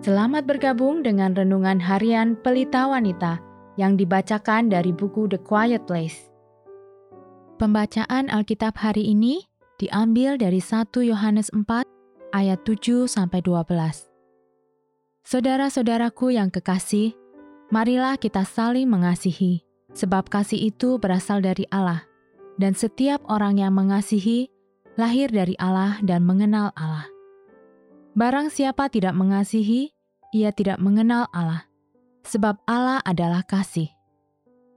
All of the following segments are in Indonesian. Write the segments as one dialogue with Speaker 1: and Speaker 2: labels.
Speaker 1: Selamat bergabung dengan renungan harian Pelita Wanita yang dibacakan dari buku The Quiet Place. Pembacaan Alkitab hari ini diambil dari 1 Yohanes 4 ayat 7 sampai 12. Saudara-saudaraku yang kekasih, marilah kita saling mengasihi, sebab kasih itu berasal dari Allah, dan setiap orang yang mengasihi lahir dari Allah dan mengenal Allah. Barang siapa tidak mengasihi, ia tidak mengenal Allah, sebab Allah adalah kasih.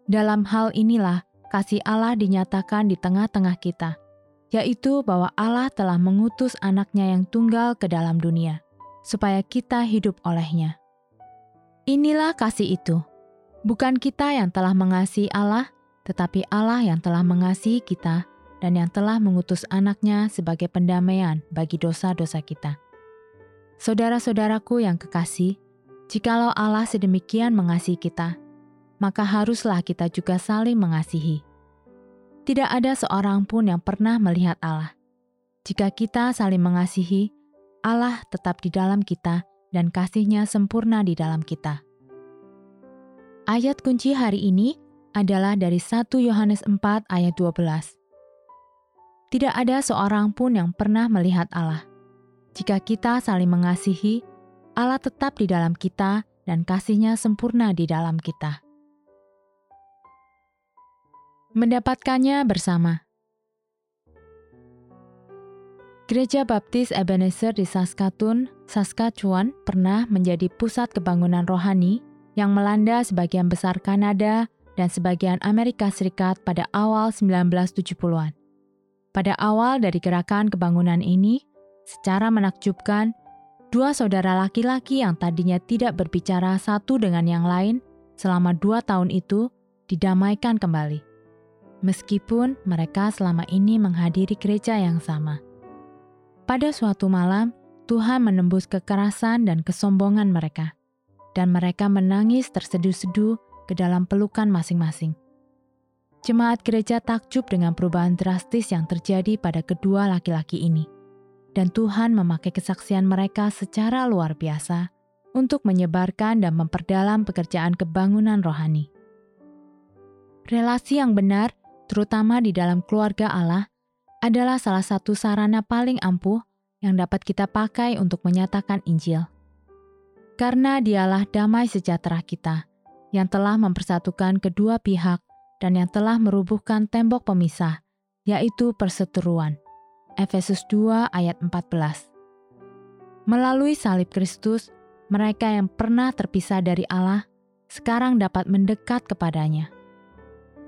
Speaker 1: Dalam hal inilah kasih Allah dinyatakan di tengah-tengah kita, yaitu bahwa Allah telah mengutus anaknya yang tunggal ke dalam dunia, supaya kita hidup olehnya. Inilah kasih itu, bukan kita yang telah mengasihi Allah, tetapi Allah yang telah mengasihi kita dan yang telah mengutus anaknya sebagai pendamaian bagi dosa-dosa kita. Saudara-saudaraku yang kekasih, jikalau Allah sedemikian mengasihi kita, maka haruslah kita juga saling mengasihi. Tidak ada seorang pun yang pernah melihat Allah. Jika kita saling mengasihi, Allah tetap di dalam kita dan kasihnya sempurna di dalam kita. Ayat kunci hari ini adalah dari 1 Yohanes 4 ayat 12. Tidak ada seorang pun yang pernah melihat Allah. Jika kita saling mengasihi, Allah tetap di dalam kita dan kasihnya sempurna di dalam kita. Mendapatkannya bersama. Gereja Baptis Ebenezer di Saskatoon, Saskatchewan pernah menjadi pusat kebangunan rohani yang melanda sebagian besar Kanada dan sebagian Amerika Serikat pada awal 1970-an. Pada awal dari gerakan kebangunan ini, Secara menakjubkan, dua saudara laki-laki yang tadinya tidak berbicara satu dengan yang lain selama dua tahun itu didamaikan kembali. Meskipun mereka selama ini menghadiri gereja yang sama. Pada suatu malam, Tuhan menembus kekerasan dan kesombongan mereka, dan mereka menangis terseduh-seduh ke dalam pelukan masing-masing. Jemaat gereja takjub dengan perubahan drastis yang terjadi pada kedua laki-laki ini dan Tuhan memakai kesaksian mereka secara luar biasa untuk menyebarkan dan memperdalam pekerjaan kebangunan rohani. Relasi yang benar, terutama di dalam keluarga Allah, adalah salah satu sarana paling ampuh yang dapat kita pakai untuk menyatakan Injil. Karena dialah damai sejahtera kita, yang telah mempersatukan kedua pihak dan yang telah merubuhkan tembok pemisah, yaitu perseteruan. Efesus 2 ayat 14. Melalui salib Kristus, mereka yang pernah terpisah dari Allah sekarang dapat mendekat kepadanya.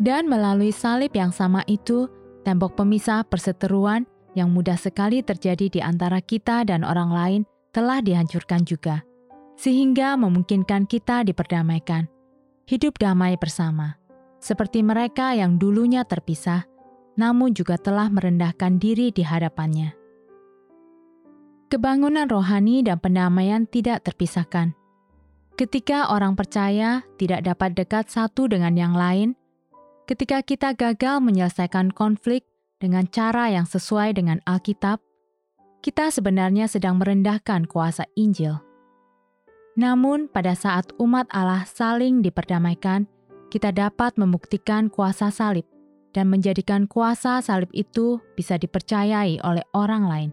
Speaker 1: Dan melalui salib yang sama itu, tembok pemisah perseteruan yang mudah sekali terjadi di antara kita dan orang lain telah dihancurkan juga, sehingga memungkinkan kita diperdamaikan, hidup damai bersama, seperti mereka yang dulunya terpisah namun juga telah merendahkan diri di hadapannya. Kebangunan rohani dan pendamaian tidak terpisahkan. Ketika orang percaya tidak dapat dekat satu dengan yang lain, ketika kita gagal menyelesaikan konflik dengan cara yang sesuai dengan Alkitab, kita sebenarnya sedang merendahkan kuasa Injil. Namun, pada saat umat Allah saling diperdamaikan, kita dapat membuktikan kuasa salib dan menjadikan kuasa salib itu bisa dipercayai oleh orang lain.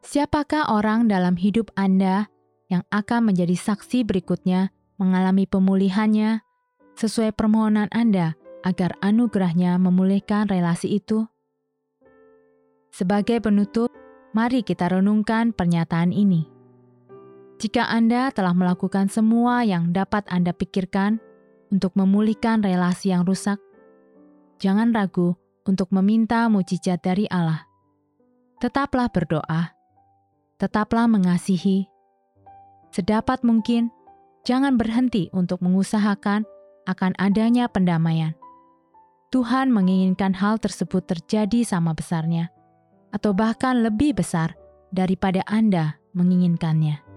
Speaker 1: Siapakah orang dalam hidup Anda yang akan menjadi saksi berikutnya mengalami pemulihannya sesuai permohonan Anda agar anugerahnya memulihkan relasi itu? Sebagai penutup, mari kita renungkan pernyataan ini. Jika Anda telah melakukan semua yang dapat Anda pikirkan untuk memulihkan relasi yang rusak, jangan ragu untuk meminta mujizat dari Allah. Tetaplah berdoa, tetaplah mengasihi. Sedapat mungkin, jangan berhenti untuk mengusahakan akan adanya pendamaian. Tuhan menginginkan hal tersebut terjadi sama besarnya, atau bahkan lebih besar daripada Anda menginginkannya.